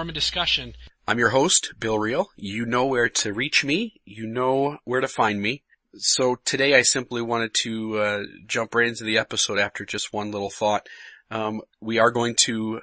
Discussion. I'm your host, Bill Reel. You know where to reach me. You know where to find me. So today I simply wanted to uh, jump right into the episode after just one little thought. Um, we are going to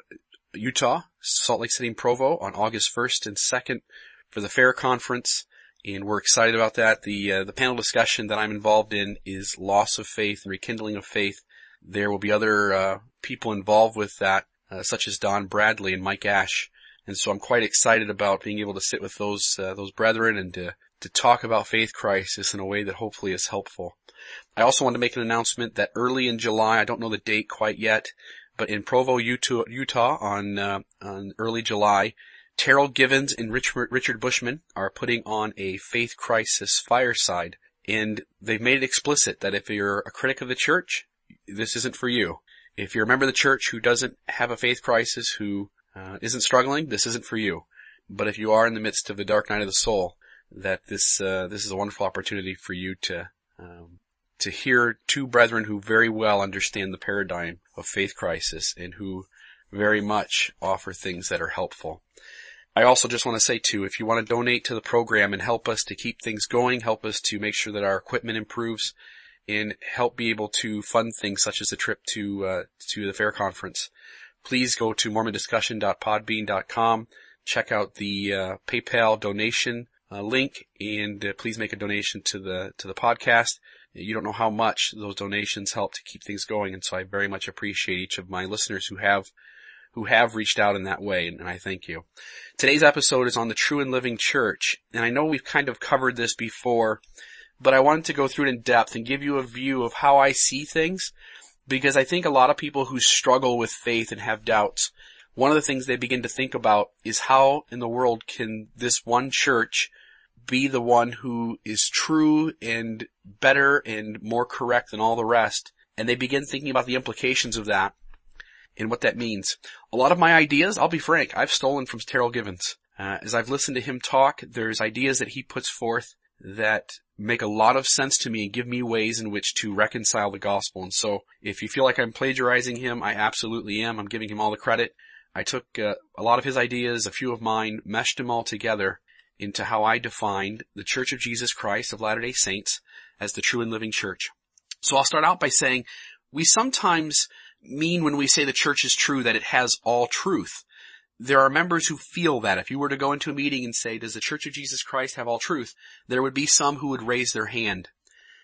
Utah, Salt Lake City and Provo on August 1st and 2nd for the fair conference. And we're excited about that. The, uh, the panel discussion that I'm involved in is loss of faith and rekindling of faith. There will be other, uh, people involved with that, uh, such as Don Bradley and Mike Ash. And so I'm quite excited about being able to sit with those, uh, those brethren and to, to talk about faith crisis in a way that hopefully is helpful. I also want to make an announcement that early in July, I don't know the date quite yet, but in Provo, Utah, Utah on, uh, on early July, Terryl Givens and Richard, Richard Bushman are putting on a faith crisis fireside. And they've made it explicit that if you're a critic of the church, this isn't for you. If you're a member of the church who doesn't have a faith crisis, who uh, not struggling, this isn't for you. But if you are in the midst of the dark night of the soul, that this uh, this is a wonderful opportunity for you to um, to hear two brethren who very well understand the paradigm of faith crisis and who very much offer things that are helpful. I also just want to say too, if you want to donate to the program and help us to keep things going, help us to make sure that our equipment improves, and help be able to fund things such as the trip to uh, to the fair conference, please go to mormondiscussion.podbean.com, check out the uh, PayPal donation uh, link, and uh, please make a donation to the to the podcast. You don't know how much those donations help to keep things going, and so I very much appreciate each of my listeners who have who have reached out in that way, and I thank you. Today's episode is on the true and living church, and I know we've kind of covered this before, but I wanted to go through it in depth and give you a view of how I see things, because I think a lot of people who struggle with faith and have doubts, one of the things they begin to think about is how in the world can this one church be the one who is true and better and more correct than all the rest, and they begin thinking about the implications of that and what that means. A lot of my ideas, I'll be frank, I've stolen from Terryl Givens. Uh, as I've listened to him talk, there's ideas that he puts forth that make a lot of sense to me and give me ways in which to reconcile the gospel. And so if you feel like I'm plagiarizing him, I absolutely am. I'm giving him all the credit. I took uh, a lot of his ideas, a few of mine, meshed them all together into how I defined the Church of Jesus Christ of Latter-day Saints as the true and living church. So I'll start out by saying we sometimes mean when we say the church is true that it has all truth. There are members who feel that if you were to go into a meeting and say, does the Church of Jesus Christ have all truth? There would be some who would raise their hand.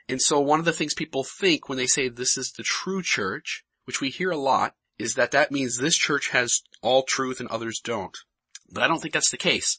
And so one of the things people think when they say this is the true church, which we hear a lot, is that that means this church has all truth and others don't. But I don't think that's the case.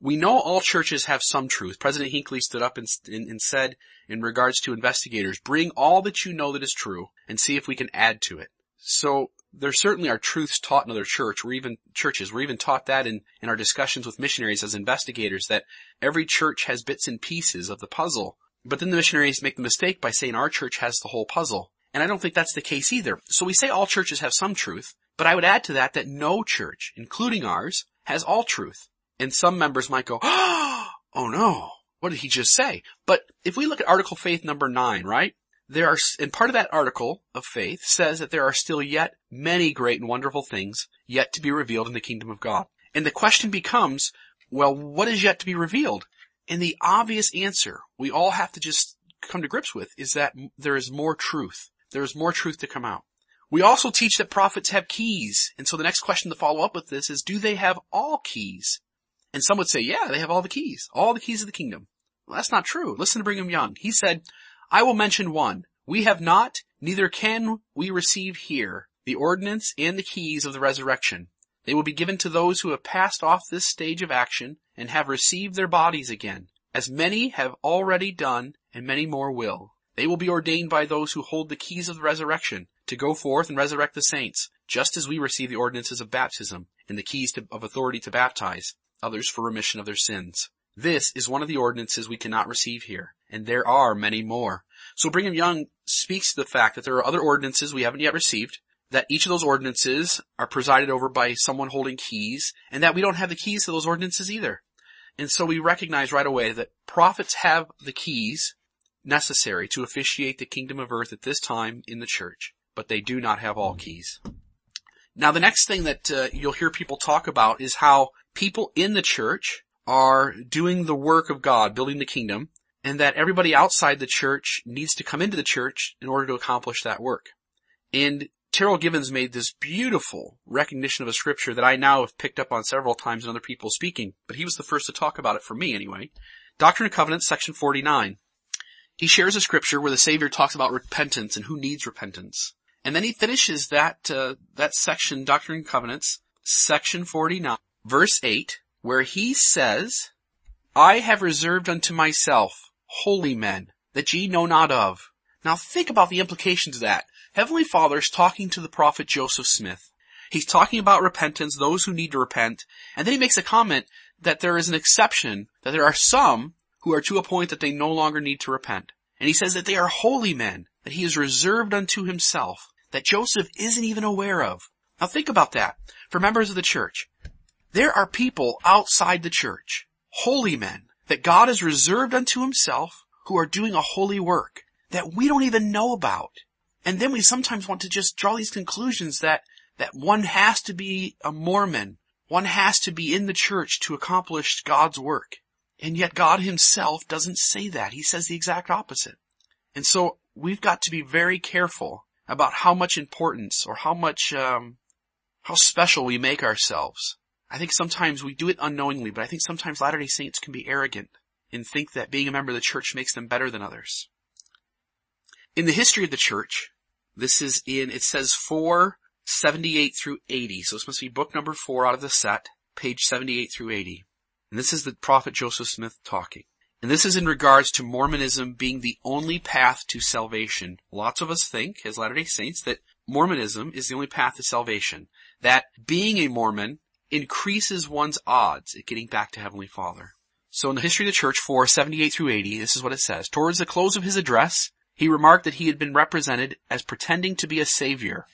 We know all churches have some truth. President Hinckley stood up and, and, and, said in regards to investigators, bring all that you know that is true and see if we can add to it. So there certainly are truths taught in other church. Even churches. We're even taught that in, in our discussions with missionaries as investigators that every church has bits and pieces of the puzzle. But then the missionaries make the mistake by saying our church has the whole puzzle. And I don't think that's the case either. So we say all churches have some truth, but I would add to that that no church, including ours, has all truth. And some members might go, oh no, what did he just say? But if we look at article faith number nine, right? There are, and part of that article of faith says that there are still yet many great and wonderful things yet to be revealed in the kingdom of God. And the question becomes, well, what is yet to be revealed? And the obvious answer we all have to just come to grips with is that there is more truth. There is more truth to come out. We also teach that prophets have keys. And so the next question to follow up with this is, do they have all keys? And some would say, yeah, they have all the keys, all the keys of the kingdom. Well, that's not true. Listen to Brigham Young. He said, I will mention one. We have not, neither can we receive here the ordinance and the keys of the resurrection. They will be given to those who have passed off this stage of action and have received their bodies again. As many have already done and many more will. They will be ordained by those who hold the keys of the resurrection to go forth and resurrect the saints, just as we receive the ordinances of baptism and the keys to, of authority to baptize others for remission of their sins. This is one of the ordinances we cannot receive here, and there are many more. So Brigham Young speaks to the fact that there are other ordinances we haven't yet received, that each of those ordinances are presided over by someone holding keys, and that we don't have the keys to those ordinances either. And so we recognize right away that prophets have the keys necessary to officiate the kingdom of earth at this time in the church, but they do not have all keys. Now the next thing that uh, you'll hear people talk about is how people in the church are doing the work of God, building the kingdom, and that everybody outside the church needs to come into the church in order to accomplish that work. And Terryl Givens made this beautiful recognition of a scripture that I now have picked up on several times in other people speaking, but he was the first to talk about it for me anyway. Doctrine and Covenants, section 49. He shares a scripture where the Savior talks about repentance and who needs repentance. And then he finishes that, uh, that section, Doctrine and Covenants, section 49, verse 8, where he says, I have reserved unto myself holy men that ye know not of. Now think about the implications of that. Heavenly Father is talking to the prophet Joseph Smith. He's talking about repentance, those who need to repent, and then he makes a comment that there is an exception, that there are some who are to a point that they no longer need to repent. And he says that they are holy men, that he is reserved unto himself, that Joseph isn't even aware of. Now think about that. For members of the church, there are people outside the church, holy men, that God has reserved unto himself who are doing a holy work that we don't even know about. And then we sometimes want to just draw these conclusions that, that one has to be a Mormon. One has to be in the church to accomplish God's work. And yet God himself doesn't say that. He says the exact opposite. And so we've got to be very careful about how much importance or how much, um, how special we make ourselves. I think sometimes we do it unknowingly, but I think sometimes Latter-day Saints can be arrogant and think that being a member of the church makes them better than others. In the history of the church, this is in, it says 478 through 80, so this must be book number 4 out of the set, page 78 through 80. And this is the prophet Joseph Smith talking. And this is in regards to Mormonism being the only path to salvation. Lots of us think, as Latter-day Saints, that Mormonism is the only path to salvation. That being a Mormon increases one's odds at getting back to Heavenly Father. So in the history of the church, for 78 through 80, this is what it says. Towards the close of his address, he remarked that he had been represented as pretending to be a savior,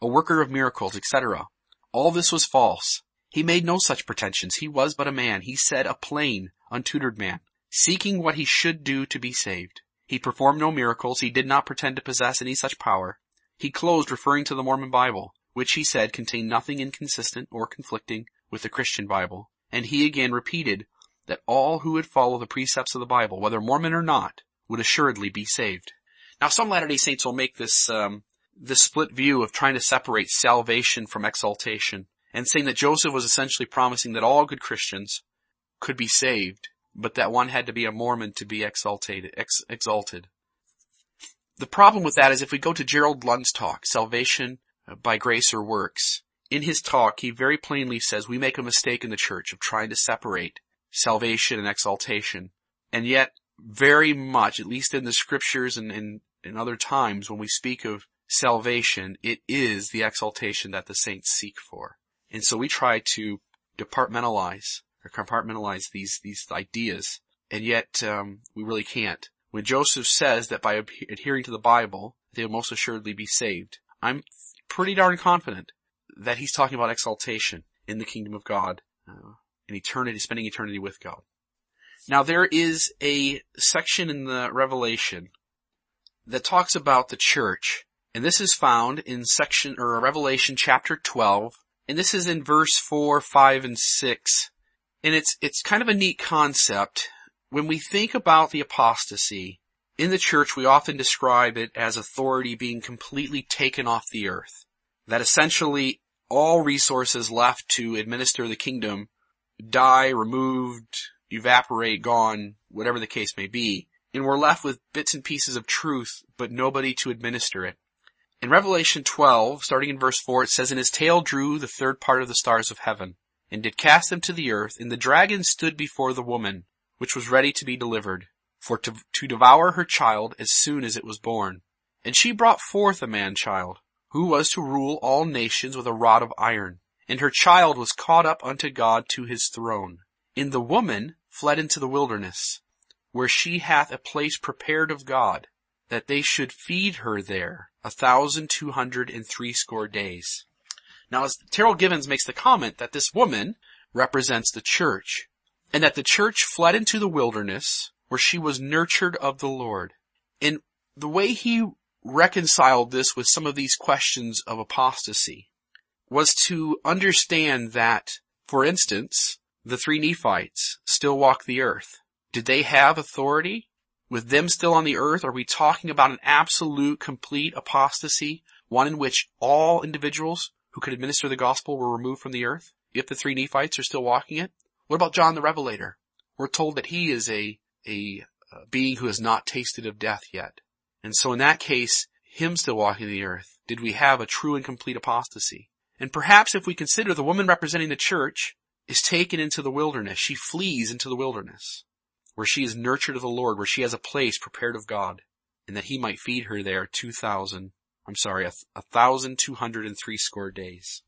a worker of miracles, etc. All this was false. He made no such pretensions. He was but a man. He said a plain, untutored man seeking what he should do to be saved. He performed no miracles. He did not pretend to possess any such power. He closed referring to the Mormon Bible, which he said contained nothing inconsistent or conflicting with the Christian Bible. And he again repeated that all who would follow the precepts of the Bible, whether Mormon or not, would assuredly be saved. Now some Latter-day Saints will make this, um, this split view of trying to separate salvation from exaltation and saying that Joseph was essentially promising that all good Christians could be saved but that one had to be a Mormon to be exalted. Ex- exalted. The problem with that is if we go to Gerald Lund's talk, Salvation by Grace or Works, in his talk he very plainly says we make a mistake in the church of trying to separate salvation and exaltation. And yet, very much, at least in the scriptures and in, in other times when we speak of salvation, it is the exaltation that the saints seek for. And so we try to departmentalize or compartmentalize these these ideas, and yet um, we really can't. When Joseph says that by adhering to the Bible, they will most assuredly be saved, I'm pretty darn confident that he's talking about exaltation in the kingdom of God uh, and eternity, spending eternity with God. Now there is a section in the Revelation that talks about the church, and this is found in section or Revelation chapter 12, and this is in verse 4, 5, and 6 and it's, it's kind of a neat concept. When we think about the apostasy, in the church we often describe it as authority being completely taken off the earth. That essentially all resources left to administer the kingdom die, removed, evaporate, gone, whatever the case may be. And we're left with bits and pieces of truth, but nobody to administer it. In Revelation 12, starting in verse 4, it says, And his tail drew the third part of the stars of heaven and did cast them to the earth, and the dragon stood before the woman, which was ready to be delivered, for to, to devour her child as soon as it was born. And she brought forth a man-child, who was to rule all nations with a rod of iron. And her child was caught up unto God to his throne. And the woman fled into the wilderness, where she hath a place prepared of God, that they should feed her there a thousand two hundred and threescore days. Now, as Terryl Givens makes the comment that this woman represents the church, and that the church fled into the wilderness where she was nurtured of the Lord. And the way he reconciled this with some of these questions of apostasy was to understand that, for instance, the three Nephites still walk the earth. Did they have authority? With them still on the earth, are we talking about an absolute, complete apostasy? One in which all individuals who could administer the gospel were removed from the earth? If the three Nephites are still walking it? What about John the Revelator? We're told that he is a, a uh, being who has not tasted of death yet. And so in that case, him still walking the earth, did we have a true and complete apostasy? And perhaps if we consider the woman representing the church is taken into the wilderness, she flees into the wilderness, where she is nurtured of the Lord, where she has a place prepared of God, and that he might feed her there two thousand, I'm sorry, a, a thousand two hundred and three score days.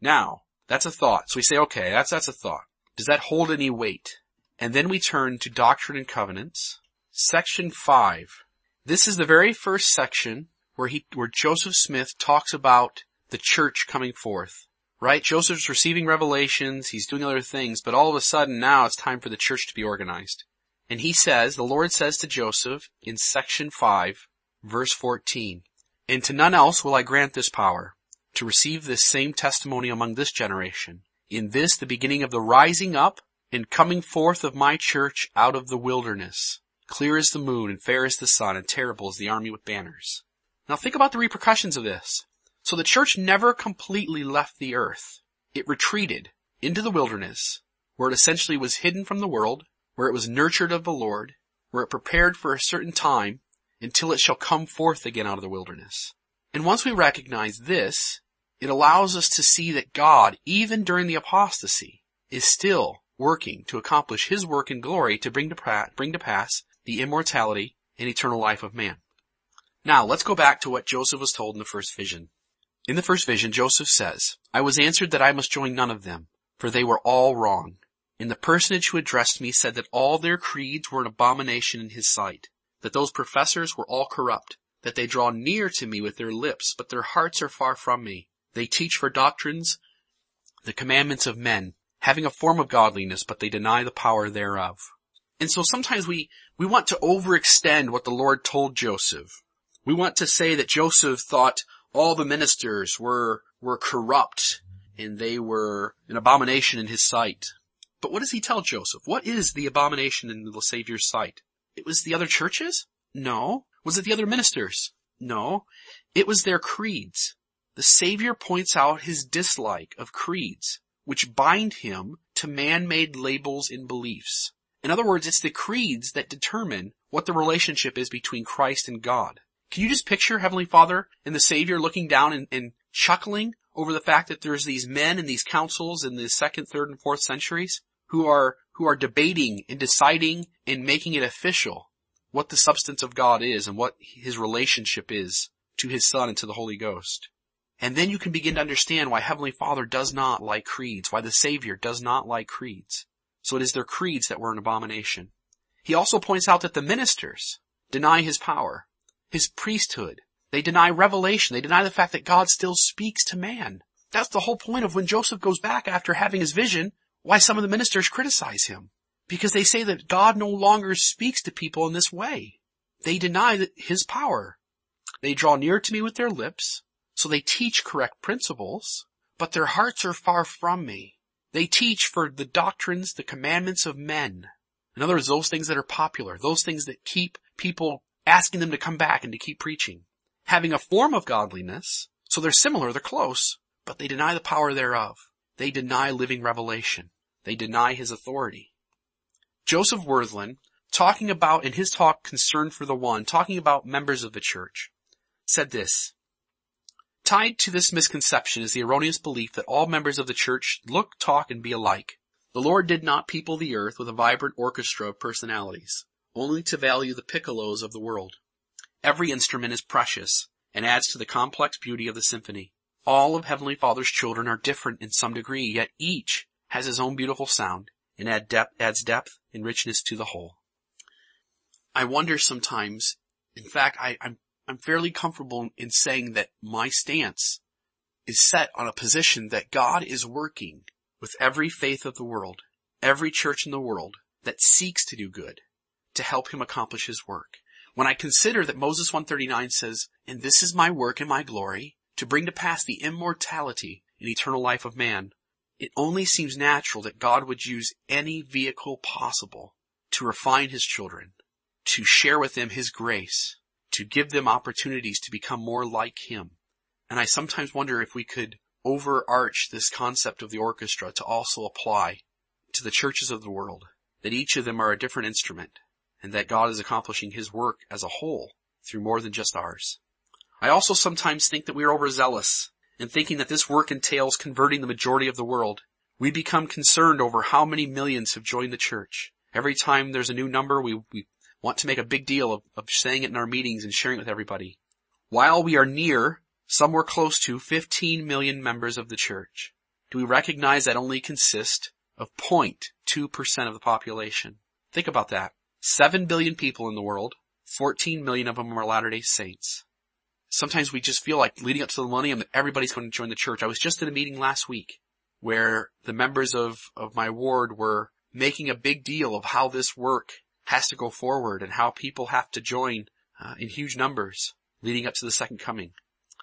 Now, that's a thought. So we say, okay, that's, that's a thought. Does that hold any weight? And then we turn to Doctrine and Covenants, section five. This is the very first section where he, where Joseph Smith talks about the church coming forth. Right? Joseph's receiving revelations, he's doing other things, but all of a sudden now it's time for the church to be organized. And he says, the Lord says to Joseph in section 5, verse 14, And to none else will I grant this power, to receive this same testimony among this generation. In this the beginning of the rising up and coming forth of my church out of the wilderness, clear as the moon and fair as the sun and terrible as the army with banners. Now think about the repercussions of this. So the church never completely left the earth. It retreated into the wilderness, where it essentially was hidden from the world, where it was nurtured of the Lord, where it prepared for a certain time until it shall come forth again out of the wilderness. And once we recognize this, it allows us to see that God, even during the apostasy, is still working to accomplish His work in glory to bring to, bring to pass the immortality and eternal life of man. Now, let's go back to what Joseph was told in the first vision. In the first vision, Joseph says, I was answered that I must join none of them, for they were all wrong. And the personage who addressed me said that all their creeds were an abomination in his sight, that those professors were all corrupt, that they draw near to me with their lips, but their hearts are far from me. They teach for doctrines the commandments of men, having a form of godliness, but they deny the power thereof. And so sometimes we, we want to overextend what the Lord told Joseph. We want to say that Joseph thought all the ministers were, were corrupt and they were an abomination in his sight. But what does he tell Joseph? What is the abomination in the Savior's sight? It was the other churches? No. Was it the other ministers? No. It was their creeds. The Savior points out his dislike of creeds, which bind him to man-made labels and beliefs. In other words, it's the creeds that determine what the relationship is between Christ and God. Can you just picture Heavenly Father and the Savior looking down and, and chuckling over the fact that there's these men and these councils in the second, third, and fourth centuries who are, who are debating and deciding and making it official what the substance of God is and what His relationship is to His Son and to the Holy Ghost. And then you can begin to understand why Heavenly Father does not like creeds, why the Savior does not like creeds. So it is their creeds that were an abomination. He also points out that the ministers deny His power his priesthood. They deny revelation. They deny the fact that God still speaks to man. That's the whole point of when Joseph goes back after having his vision, why some of the ministers criticize him. Because they say that God no longer speaks to people in this way. They deny his power. They draw near to me with their lips, so they teach correct principles, but their hearts are far from me. They teach for the doctrines, the commandments of men. In other words, those things that are popular, those things that keep people asking them to come back and to keep preaching. Having a form of godliness, so they're similar, they're close, but they deny the power thereof. They deny living revelation. They deny his authority. Joseph Wirthlin, talking about, in his talk, Concern for the One, talking about members of the church, said this, Tied to this misconception is the erroneous belief that all members of the church look, talk, and be alike. The Lord did not people the earth with a vibrant orchestra of personalities only to value the piccolos of the world. Every instrument is precious and adds to the complex beauty of the symphony. All of Heavenly Father's children are different in some degree, yet each has his own beautiful sound and add depth, adds depth and richness to the whole. I wonder sometimes, in fact, I, I'm, I'm fairly comfortable in saying that my stance is set on a position that God is working with every faith of the world, every church in the world that seeks to do good, to help him accomplish his work. When I consider that Moses 139 says, and this is my work and my glory, to bring to pass the immortality and eternal life of man, it only seems natural that God would use any vehicle possible to refine his children, to share with them his grace, to give them opportunities to become more like him. And I sometimes wonder if we could overarch this concept of the orchestra to also apply to the churches of the world, that each of them are a different instrument, and that God is accomplishing his work as a whole through more than just ours. I also sometimes think that we are overzealous in thinking that this work entails converting the majority of the world. We become concerned over how many millions have joined the church. Every time there's a new number, we, we want to make a big deal of, of saying it in our meetings and sharing it with everybody. While we are near, somewhere close to 15 million members of the church, do we recognize that only consist of 0.2% of the population? Think about that. 7 billion people in the world, 14 million of them are Latter-day Saints. Sometimes we just feel like leading up to the millennium that everybody's going to join the church. I was just in a meeting last week where the members of, of my ward were making a big deal of how this work has to go forward and how people have to join uh, in huge numbers leading up to the second coming.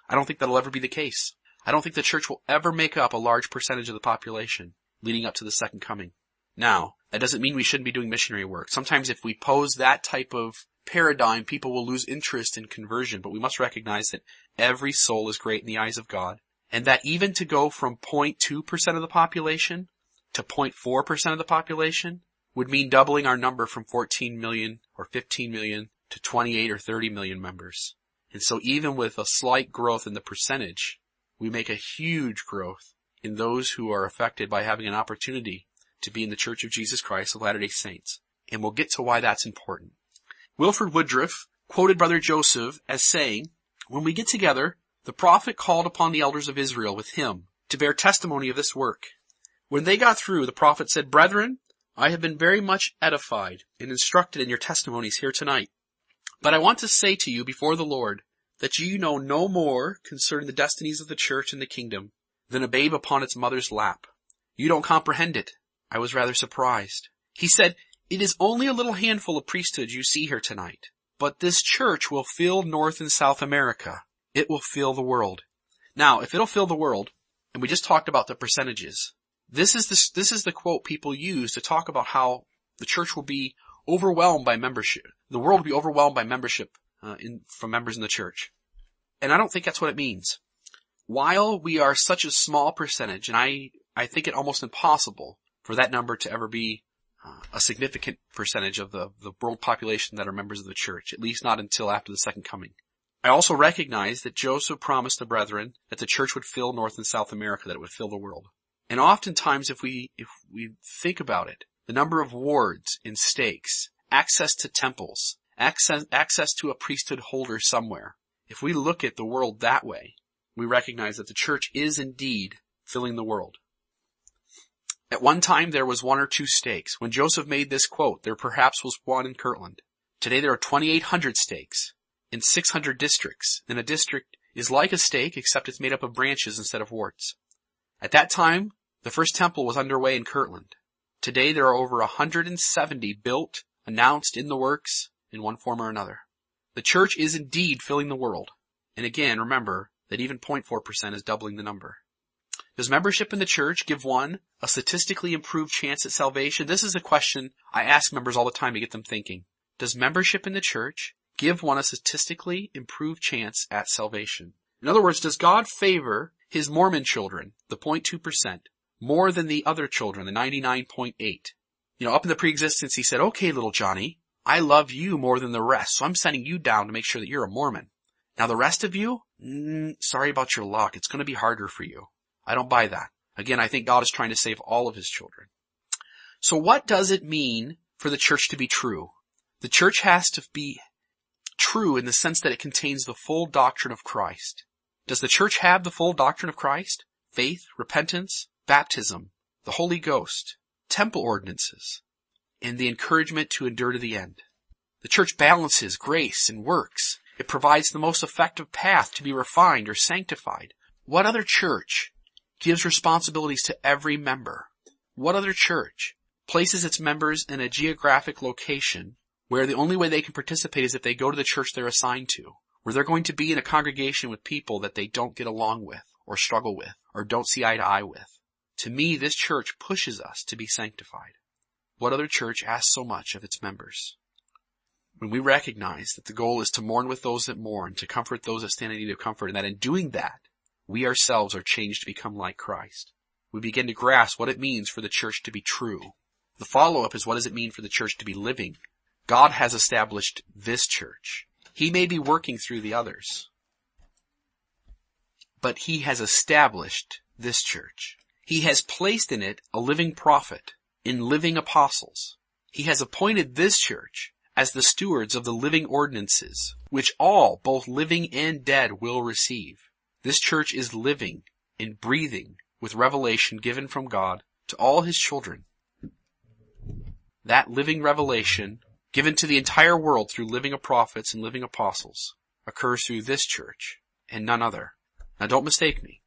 I don't think that'll ever be the case. I don't think the church will ever make up a large percentage of the population leading up to the second coming. Now, that doesn't mean we shouldn't be doing missionary work. Sometimes if we pose that type of paradigm, people will lose interest in conversion, but we must recognize that every soul is great in the eyes of God. And that even to go from 0.2% of the population to 0.4% of the population would mean doubling our number from 14 million or 15 million to 28 or 30 million members. And so even with a slight growth in the percentage, we make a huge growth in those who are affected by having an opportunity to be in the Church of Jesus Christ of Latter-day Saints. And we'll get to why that's important. Wilford Woodruff quoted Brother Joseph as saying, when we get together, the prophet called upon the elders of Israel with him to bear testimony of this work. When they got through, the prophet said, Brethren, I have been very much edified and instructed in your testimonies here tonight. But I want to say to you before the Lord that you know no more concerning the destinies of the church and the kingdom than a babe upon its mother's lap. You don't comprehend it. I was rather surprised. He said, it is only a little handful of priesthood you see here tonight, but this church will fill North and South America. It will fill the world. Now, if it'll fill the world, and we just talked about the percentages, this is the, this is the quote people use to talk about how the church will be overwhelmed by membership. The world will be overwhelmed by membership uh, in, from members in the church. And I don't think that's what it means. While we are such a small percentage, and I, I think it almost impossible for that number to ever be uh, a significant percentage of the, the world population that are members of the church, at least not until after the second coming. I also recognize that Joseph promised the brethren that the church would fill North and South America, that it would fill the world. And oftentimes if we, if we think about it, the number of wards in stakes, access to temples, access, access to a priesthood holder somewhere, if we look at the world that way, we recognize that the church is indeed filling the world. At one time there was one or two stakes. When Joseph made this quote, there perhaps was one in Kirtland. Today there are 2,800 stakes in 600 districts, and a district is like a stake except it's made up of branches instead of warts. At that time, the first temple was underway in Kirtland. Today there are over 170 built, announced in the works in one form or another. The church is indeed filling the world. And again, remember that even 0.4% is doubling the number. Does membership in the church give one a statistically improved chance at salvation? This is a question I ask members all the time to get them thinking. Does membership in the church give one a statistically improved chance at salvation? In other words, does God favor his Mormon children, the 0.2%, more than the other children, the 99.8? You know, up in the preexistence, he said, okay, little Johnny, I love you more than the rest, so I'm sending you down to make sure that you're a Mormon. Now the rest of you, mm, sorry about your luck. It's going to be harder for you. I don't buy that. Again, I think God is trying to save all of his children. So what does it mean for the church to be true? The church has to be true in the sense that it contains the full doctrine of Christ. Does the church have the full doctrine of Christ? Faith, repentance, baptism, the Holy Ghost, temple ordinances, and the encouragement to endure to the end. The church balances grace and works. It provides the most effective path to be refined or sanctified. What other church gives responsibilities to every member. What other church places its members in a geographic location where the only way they can participate is if they go to the church they're assigned to, where they're going to be in a congregation with people that they don't get along with, or struggle with or don't see eye to eye with. To me, this church pushes us to be sanctified. What other church asks so much of its members? When we recognize that the goal is to mourn with those that mourn, to comfort those that stand in need of comfort, and that in doing that, we ourselves are changed to become like Christ. We begin to grasp what it means for the church to be true. The follow-up is what does it mean for the church to be living? God has established this church. He may be working through the others, but he has established this church. He has placed in it a living prophet, in living apostles. He has appointed this church as the stewards of the living ordinances, which all, both living and dead, will receive. This church is living and breathing with revelation given from God to all his children. That living revelation, given to the entire world through living prophets and living apostles, occurs through this church and none other. Now don't mistake me.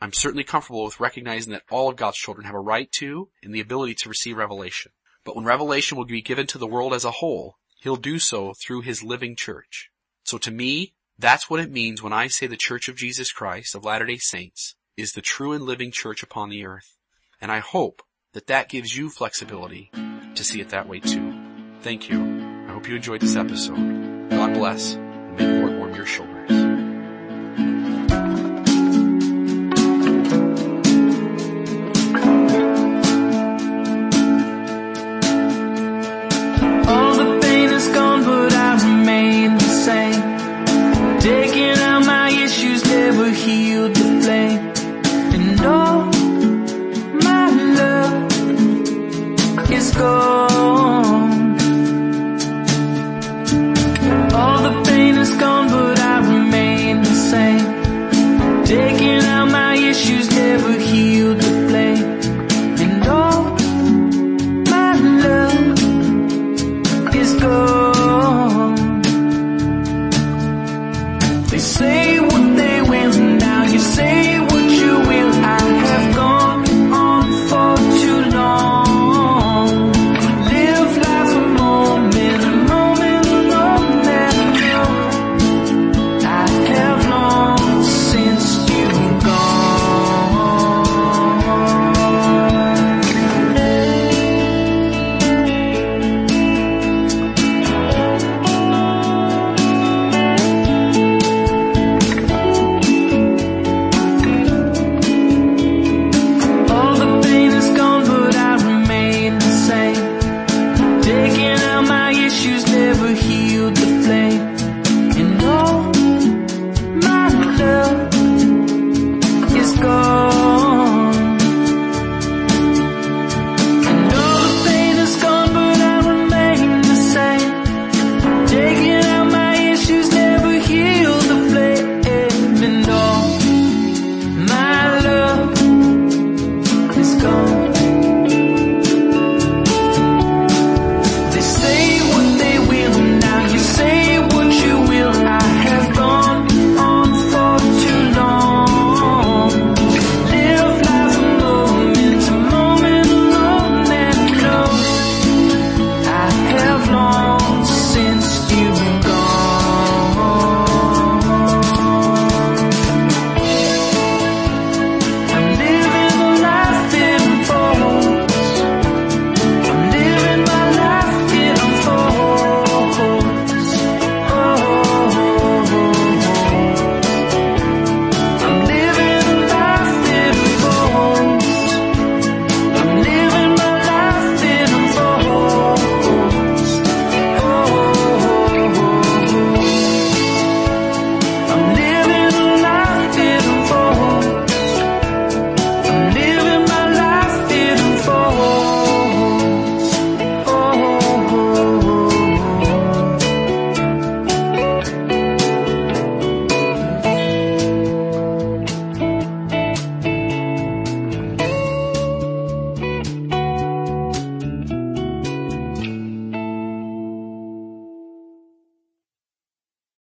I'm certainly comfortable with recognizing that all of God's children have a right to and the ability to receive revelation. But when revelation will be given to the world as a whole, he'll do so through his living church. So to me, that's what it means when I say the Church of Jesus Christ of Latter-day Saints is the true and living church upon the earth. And I hope that that gives you flexibility to see it that way too. Thank you. I hope you enjoyed this episode. God bless and may the Lord warm your shoulders.